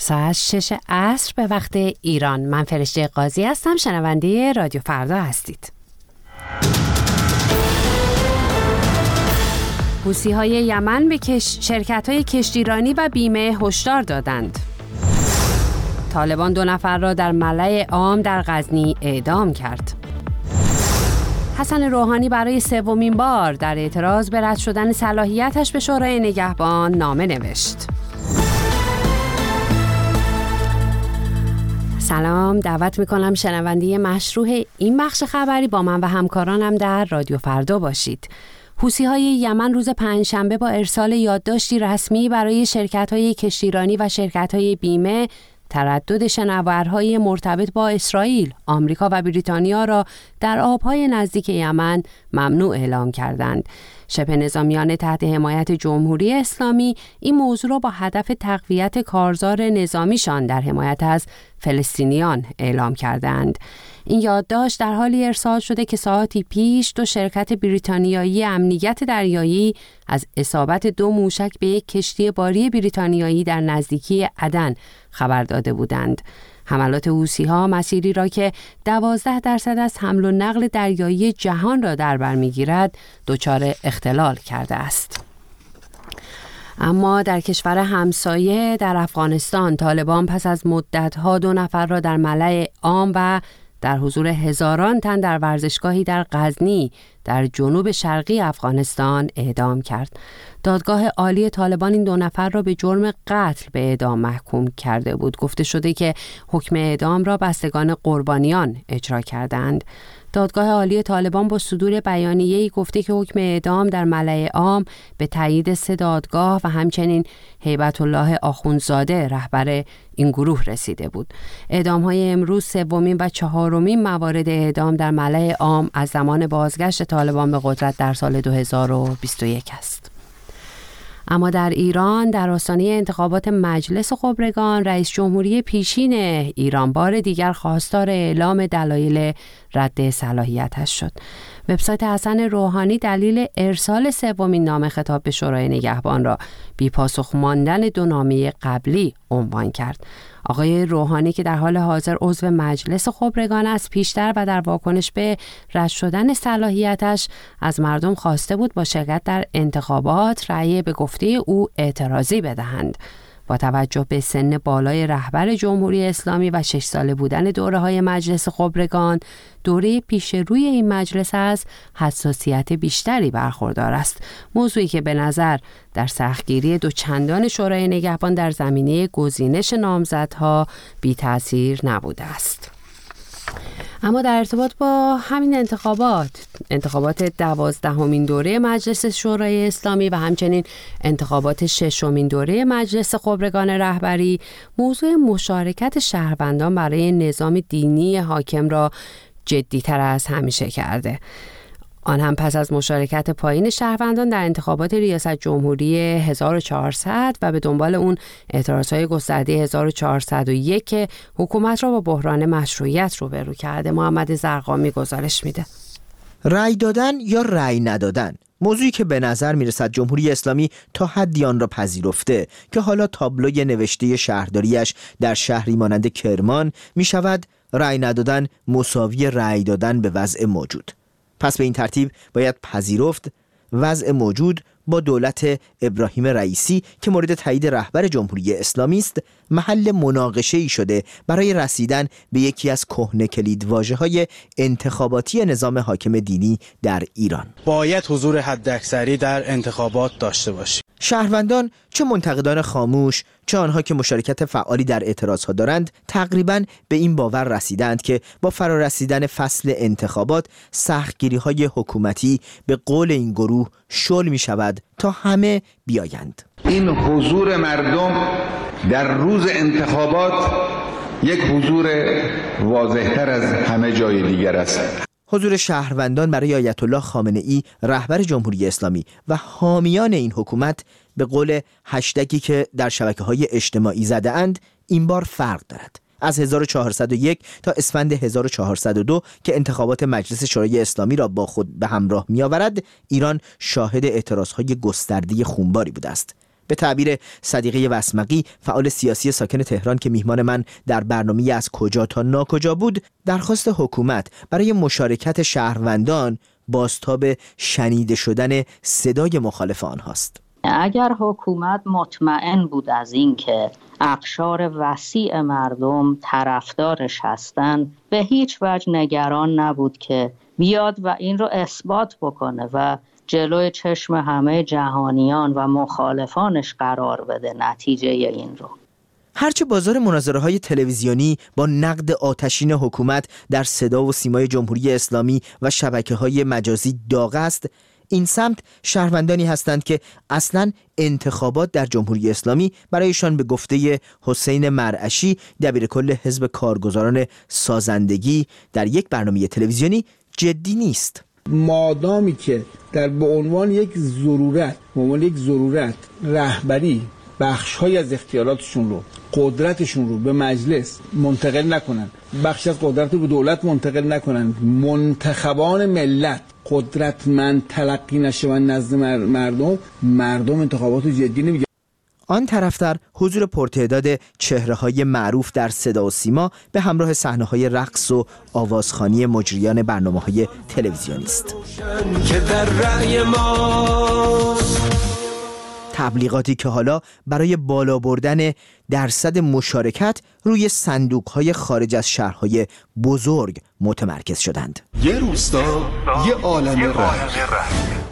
ساعت شش عصر به وقت ایران. من فرشته قاضی هستم. شنونده رادیو فردا هستید. حوسی های یمن به کش... شرکت های کشتیرانی و بیمه هشدار دادند. طالبان دو نفر را در ملع عام در غزنی اعدام کرد. حسن روحانی برای سومین بار در اعتراض به رد شدن صلاحیتش به شورای نگهبان نامه نوشت. سلام دعوت می‌کنم شنونده مشروع این بخش خبری با من و همکارانم در رادیو فردا باشید حوسی های یمن روز پنجشنبه با ارسال یادداشتی رسمی برای شرکت های کشتیرانی و شرکت های بیمه تردد شنورهای مرتبط با اسرائیل، آمریکا و بریتانیا را در آبهای نزدیک یمن ممنوع اعلام کردند. شبه نظامیان تحت حمایت جمهوری اسلامی این موضوع را با هدف تقویت کارزار نظامیشان در حمایت از فلسطینیان اعلام کردند. این یادداشت در حالی ارسال شده که ساعتی پیش دو شرکت بریتانیایی امنیت دریایی از اصابت دو موشک به یک کشتی باری بریتانیایی در نزدیکی عدن خبر داده بودند. حملات حوسی ها مسیری را که دوازده درصد از حمل و نقل دریایی جهان را در بر می‌گیرد دچار اختلال کرده است. اما در کشور همسایه در افغانستان طالبان پس از مدتها دو نفر را در ملع عام و در حضور هزاران تن در ورزشگاهی در غزنی در جنوب شرقی افغانستان اعدام کرد. دادگاه عالی طالبان این دو نفر را به جرم قتل به اعدام محکوم کرده بود. گفته شده که حکم اعدام را بستگان قربانیان اجرا کردند. دادگاه عالی طالبان با صدور بیانیه‌ای گفته که حکم اعدام در ملع عام به تایید سه دادگاه و همچنین هیبت الله آخونزاده رهبر این گروه رسیده بود. اعدام های امروز سومین و چهارمین موارد اعدام در ملع عام از زمان بازگشت طالبان به قدرت در سال 2021 است. اما در ایران در آستانه انتخابات مجلس خبرگان رئیس جمهوری پیشین ایران بار دیگر خواستار اعلام دلایل رد صلاحیتش شد. وبسایت حسن روحانی دلیل ارسال سومین نامه خطاب به شورای نگهبان را بی پاسخ ماندن دو نامه قبلی عنوان کرد. آقای روحانی که در حال حاضر عضو مجلس خبرگان است پیشتر و در واکنش به رد شدن صلاحیتش از مردم خواسته بود با شرکت در انتخابات رأی به گفته او اعتراضی بدهند. با توجه به سن بالای رهبر جمهوری اسلامی و شش ساله بودن دوره های مجلس خبرگان دوره پیش روی این مجلس از حساسیت بیشتری برخوردار است. موضوعی که به نظر در سختگیری دو چندان شورای نگهبان در زمینه گزینش نامزدها بی تاثیر نبوده است. اما در ارتباط با همین انتخابات انتخابات دوازدهمین دوره مجلس شورای اسلامی و همچنین انتخابات ششمین دوره مجلس خبرگان رهبری موضوع مشارکت شهروندان برای نظام دینی حاکم را جدیتر از همیشه کرده. آن هم پس از مشارکت پایین شهروندان در انتخابات ریاست جمهوری 1400 و به دنبال اون اعتراضهای گسترده 1401 که حکومت را با بحران مشروعیت روبرو کرده. محمد زرقامی گزارش میده. رأی دادن یا رأی ندادن؟ موضوعی که به نظر می‌رسد جمهوری اسلامی تا حدی آن را پذیرفته که حالا تابلوی نوشته شهرداریش در شهری مانند کرمان می رأی ندادن مساوی رأی دادن به وضع موجود. پس به این ترتیب باید پذیرفت وضع موجود با دولت ابراهیم رئیسی که مورد تایید رهبر جمهوری اسلامی است. محل مناقشه ای شده برای رسیدن به یکی از کهنه کلید واجه های انتخاباتی نظام حاکم دینی در ایران. باید حضور حداکثری در انتخابات داشته باشیم. شهروندان چه منتقدان خاموش چه آنها که مشارکت فعالی در اعتراض ها دارند تقریبا به این باور رسیدند که با فرارسیدن فصل انتخابات سختگیری های حکومتی به قول این گروه شل می شود تا همه بیایند. این حضور مردم در روز انتخابات یک حضور واضحتر از همه جای دیگر است. حضور شهروندان برای آیت الله خامنه ای رهبر جمهوری اسلامی و حامیان این حکومت به قول هشتگی که در شبکه های اجتماعی زده اند این بار فرق دارد. از 1401 تا اسفند 1402 که انتخابات مجلس شورای اسلامی را با خود به همراه می آورد ایران شاهد اعتراض های گسترده خونباری بوده است. به تعبیر صدیقه وسمقی فعال سیاسی ساکن تهران که میهمان من در برنامه از کجا تا ناکجا بود درخواست حکومت برای مشارکت شهروندان بازتاب شنیده شدن صدای مخالف آنهاست اگر حکومت مطمئن بود از اینکه اقشار وسیع مردم طرفدارش هستند به هیچ وجه نگران نبود که بیاد و این رو اثبات بکنه و جلوی چشم همه جهانیان و مخالفانش قرار بده نتیجه این رو. هرچه بازار مناظره های تلویزیونی با نقد آتشین حکومت در صدا و سیمای جمهوری اسلامی و شبکه های مجازی داغ است این سمت شهروندانی هستند که اصلا انتخابات در جمهوری اسلامی برایشان به گفته حسین مرعشی دبیر کل حزب کارگزاران سازندگی در یک برنامه تلویزیونی جدی نیست. مادامی که در به عنوان یک ضرورت به عنوان یک ضرورت رهبری بخش از اختیاراتشون رو قدرتشون رو به مجلس منتقل نکنن. بخش از قدرت رو به دولت منتقل نکنن. منتخبان ملت قدرتمند تلقی نشون نزد مردم مردم انتخابات جدی نمیگه آن طرفتر حضور پرتعداد چهره های معروف در صدا و سیما به همراه صحنه های رقص و آوازخانی مجریان برنامه های تلویزیونی است. تبلیغاتی که حالا برای بالا بردن درصد مشارکت روی صندوق های خارج از شهرهای بزرگ متمرکز شدند. یه روستا یه عالم ره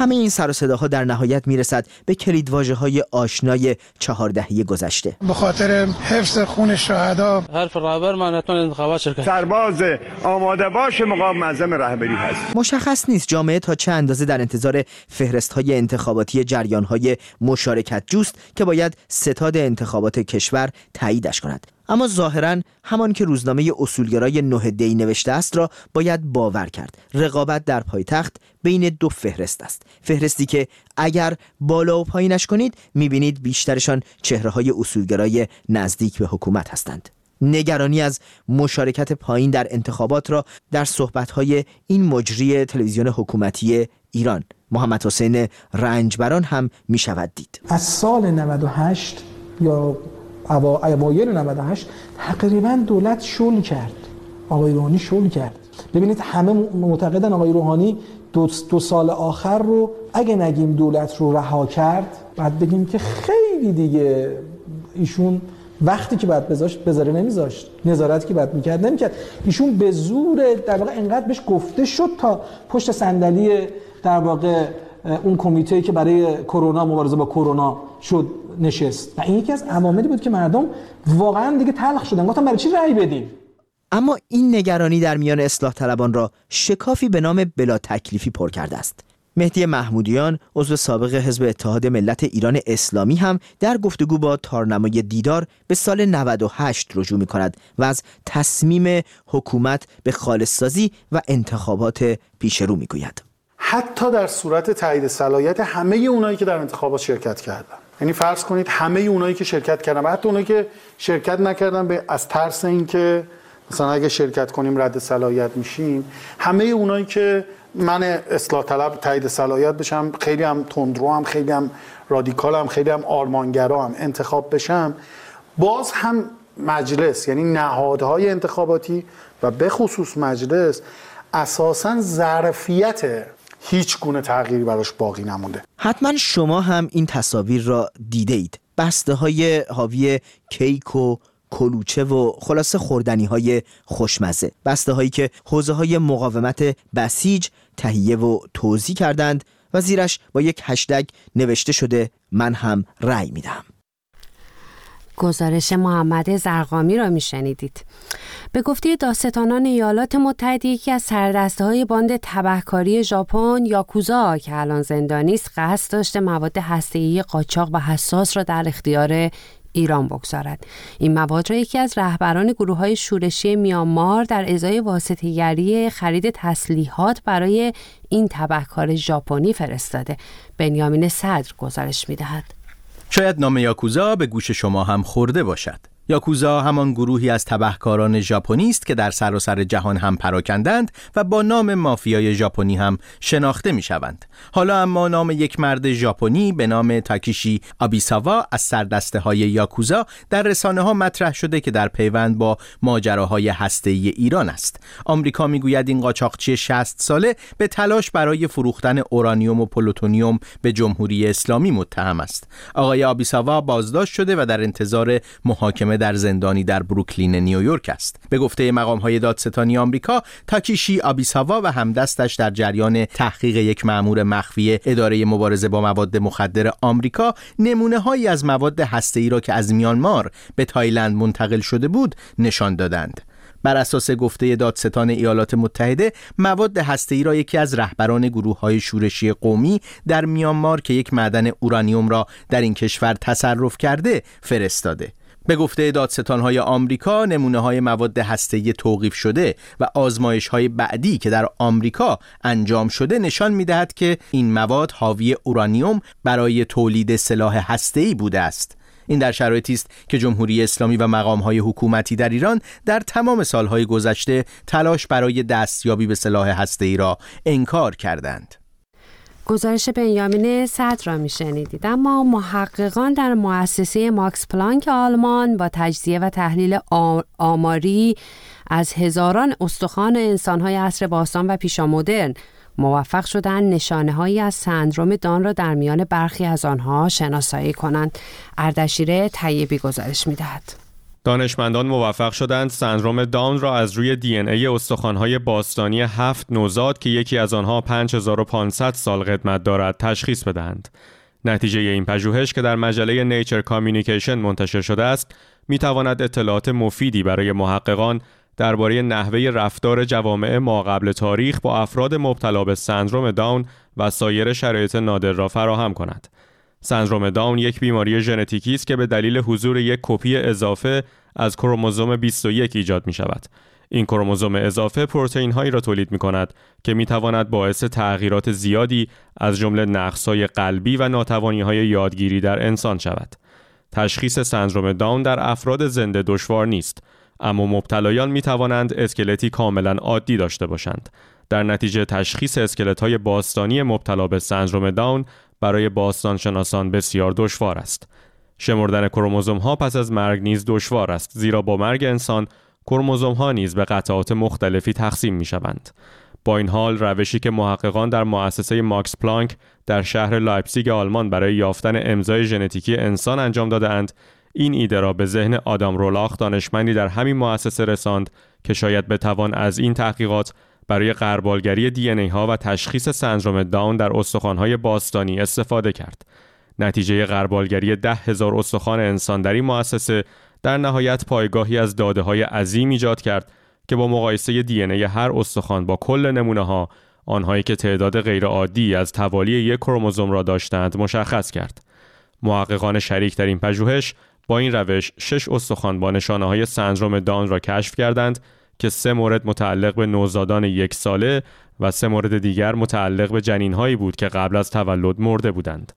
همه این سر و صداها در نهایت می‌رسد به کلیدواژه های آشنای چهار دهه گذشته. به خاطر حفظ خون شهدا. حرف رهبر من انتخابات شرکت سرباز آماده باش مقام معظم رهبری هست. مشخص نیست جامعه تا چه اندازه در انتظار فهرست های انتخاباتی جریان های مشارکت جوست که باید ستاد انتخابات کشور تاییدش کند. اما ظاهرا همان که روزنامه اصولگرای نه دی نوشته است را باید باور کرد. رقابت در پایتخت بین دو فهرست است. فهرستی که اگر بالا و پایینش کنید می‌بینید بیشترشان چهره های اصولگرای نزدیک به حکومت هستند. نگرانی از مشارکت پایین در انتخابات را در صحبتهای این مجری تلویزیون حکومتی ایران محمد حسین رنجبران هم می شود دید. از سال 98 یا اوایل 98 تقریبا دولت شل کرد. آقای روحانی شل کرد. ببینید همه معتقدن آقای روحانی دو, دو سال آخر رو اگه نگیم دولت رو رها کرد بعد بگیم که خیلی دیگه ایشون وقتی که بعد بذاشت بذاره نمیذاشت نظارت که بعد می‌کرد نمی‌کرد. ایشون به زور در واقع انقدر بهش گفته شد تا پشت صندلی در واقع اون کمیته که برای کرونا مبارزه با کرونا شد نشست. و این یکی از عواملی بود که مردم واقعا دیگه تلخ شدن. گفتم برای چی رأی بدیم اما این نگرانی در میان اصلاح طلبان را شکافی به نام بلا تکلیفی پر کرده است. مهدی محمودیان عضو سابق حزب اتحاد ملت ایران اسلامی هم در گفتگو با تارنمای دیدار به سال 98 رجوع می کند و از تصمیم حکومت به خالصسازی و انتخابات پیش رو می گوید. حتی در صورت تایید صلاحیت همه اونایی که در انتخابات شرکت کردن. یعنی فرض کنید همه اونایی که شرکت کردن و حتی اونایی که شرکت نکردن به از ترس اینکه مثلا اگه شرکت کنیم رد صلاحیت میشیم همه اونایی که من اصلاح طلب تایید صلاحیت بشم خیلی هم تندرو هم خیلی هم رادیکال هم خیلی هم آرمانگرا هم انتخاب بشم باز هم مجلس یعنی نهادهای انتخاباتی و به خصوص مجلس اساسا ظرفیت هیچ گونه تغییری براش باقی نمونده. حتما شما هم این تصاویر را دیده اید. بسته های حاوی کیک و کلوچه و خلاصه خوردنی های خوشمزه. بسته هایی که حوزه های مقاومت بسیج تهیه و توضیح کردند و زیرش با یک هشتگ نوشته شده من هم رأی میدم گزارش محمد زرقامی را میشنیدید. به گفته داستانان ایالات متحده یکی از سردسته های باند تبهکاری ژاپن یاکوزا که الان زندانی است قصد داشته مواد هسته‌ای قاچاق و حساس را در اختیار ایران بگذارد. این مواد را یکی از رهبران گروه های شورشی میانمار در ازای واسطهگری خرید تسلیحات برای این تبهکار ژاپنی فرستاده. بنیامین صدر گزارش می‌دهد. شاید نام یاکوزا به گوش شما هم خورده باشد. یاکوزا همان گروهی از تبهکاران ژاپنی است که در سراسر جهان هم پراکندند و با نام مافیای ژاپنی هم شناخته می شوند. حالا اما نام یک مرد ژاپنی به نام تاکیشی آبیساوا از سردسته های یاکوزا در رسانه ها مطرح شده که در پیوند با ماجراهای هسته ای ایران است. آمریکا می‌گوید این قاچاقچی 60 ساله به تلاش برای فروختن اورانیوم و پلوتونیوم به جمهوری اسلامی متهم است. آقای آبیساوا بازداشت شده و در انتظار محاکمه در زندانی در بروکلین نیویورک است. به گفته مقام های دادستانی آمریکا تاکیشی آبیساوا و همدستش در جریان تحقیق یک مأمور مخفی اداره مبارزه با مواد مخدر آمریکا نمونه هایی از مواد ای را که از میانمار به تایلند منتقل شده بود نشان دادند. بر اساس گفته دادستان ایالات متحده مواد ای را یکی از رهبران گروه های شورشی قومی در میانمار که یک معدن اورانیوم را در این کشور تصرف کرده فرستاده. به گفته دادستانهای آمریکا نمونه های مواد هسته‌ای توقیف شده و آزمایش های بعدی که در آمریکا انجام شده نشان می دهد که این مواد حاوی اورانیوم برای تولید سلاح هسته‌ای بوده است این در شرایطی است که جمهوری اسلامی و مقامهای حکومتی در ایران در تمام سالهای گذشته تلاش برای دستیابی به سلاح هسته‌ای را انکار کردند. گزارش بنیامین صدر را میشنیدید. اما محققان در مؤسسه ماکس پلانک آلمان با تجزیه و تحلیل آماری از هزاران استخوان انسانهای عصر باستان و پیشا مدرن موفق شدن نشانه هایی از سندروم دان را در میان برخی از آنها شناسایی کنند. اردشیر طیبی گزارش می‌دهد. دانشمندان موفق شدند سندروم داون را از روی دی ان ای استخوان‌های باستانی هفت نوزاد که یکی از آنها 5500 سال قدمت دارد تشخیص بدهند. نتیجه این پژوهش که در مجله نیچر کامیونیکیشن منتشر شده است، می تواند اطلاعات مفیدی برای محققان درباره نحوه رفتار جوامع ما قبل تاریخ با افراد مبتلا به سندروم داون و سایر شرایط نادر را فراهم کند. سندروم داون یک بیماری ژنتیکی است که به دلیل حضور یک کپی اضافه از کروموزوم 21 ایجاد می شود. این کروموزوم اضافه پروتئین هایی را تولید می کند که می تواند باعث تغییرات زیادی از جمله نقص های قلبی و ناتوانی های یادگیری در انسان شود. تشخیص سندروم داون در افراد زنده دشوار نیست اما مبتلایان می توانند اسکلتی کاملا عادی داشته باشند. در نتیجه تشخیص اسکلت های باستانی مبتلا به سندروم داون برای باستانشناسان بسیار دشوار است. شمردن کروموزوم ها پس از مرگ نیز دشوار است زیرا با مرگ انسان کروموزوم ها نیز به قطعات مختلفی تقسیم می شوند. با این حال روشی که محققان در مؤسسه ماکس پلانک در شهر لایپزیگ آلمان برای یافتن امضای ژنتیکی انسان انجام دادهاند این ایده را به ذهن آدام رولاخ دانشمندی در همین مؤسسه رساند که شاید بتوان از این تحقیقات برای قربالگری دی ای ها و تشخیص سندروم داون در استخوان‌های باستانی استفاده کرد. نتیجه قربالگری ده هزار استخوان انسان در این مؤسسه در نهایت پایگاهی از داده های عظیم ایجاد کرد که با مقایسه دی ای هر استخوان با کل نمونه ها آنهایی که تعداد غیرعادی از توالی یک کروموزوم را داشتند مشخص کرد. محققان شریک در این پژوهش با این روش شش استخوان با نشانه های سندروم داون را کشف کردند که سه مورد متعلق به نوزادان یک ساله و سه مورد دیگر متعلق به جنین هایی بود که قبل از تولد مرده بودند.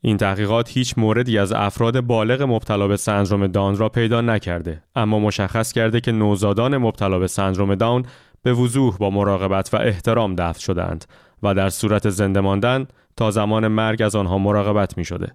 این تحقیقات هیچ موردی از افراد بالغ مبتلا به سندروم داون را پیدا نکرده اما مشخص کرده که نوزادان مبتلا به سندروم داون به وضوح با مراقبت و احترام دفن شدند و در صورت زنده ماندن تا زمان مرگ از آنها مراقبت می شده.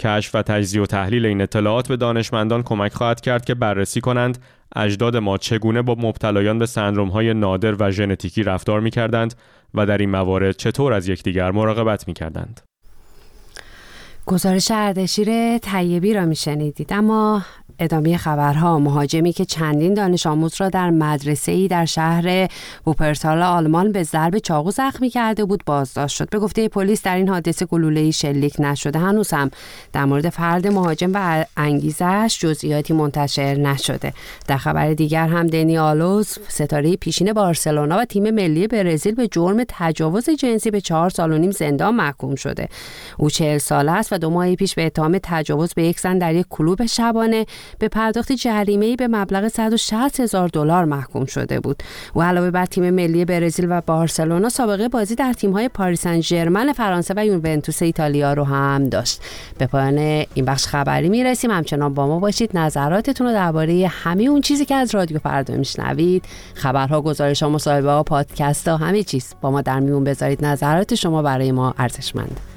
کشف و تجزیه و تحلیل این اطلاعات به دانشمندان کمک خواهد کرد که بررسی کنند اجداد ما چگونه با مبتلایان به سندروم های نادر و ژنتیکی رفتار می کردند و در این موارد چطور از یکدیگر مراقبت می کردند. گزارش اردشیر طیبی را میشنیدید اما ادامه خبرها. مهاجمی که چندین دانش آموز را در مدرسه ای در شهر ووپرتال آلمان به ضرب چاقو زخمی کرده بود بازداشت شد. به گفته پلیس در این حادثه گلوله شلیک نشده. هنوز هم در مورد فرد مهاجم و انگیزش جزئیاتی منتشر نشده. در خبر دیگر هم دنی آلوز ستاره پیشین بارسلونا و تیم ملی برزیل به جرم تجاوز جنسی به چهار سال و نیم زندان محکوم شده. او چهل ساله است و دو ماه پیش به اتهام تجاوز به یک زن در یک کلوب شبانه به پرداخت جریمه‌ای به مبلغ 160 هزار دلار محکوم شده بود. و علاوه بر تیم ملی برزیل و بارسلونا سابقه بازی در تیم‌های پاریس سن فرانسه و یوونتوس ایتالیا رو هم داشت. به پایان این بخش خبری می‌رسیم. همچنان با ما باشید. نظراتتون رو درباره همه اون چیزی که از رادیو فردا میشنوید خبرها گزارش ها مصاحبه ها پادکست ها همه چیز با ما در میون بذارید. نظرات شما برای ما ارزشمند.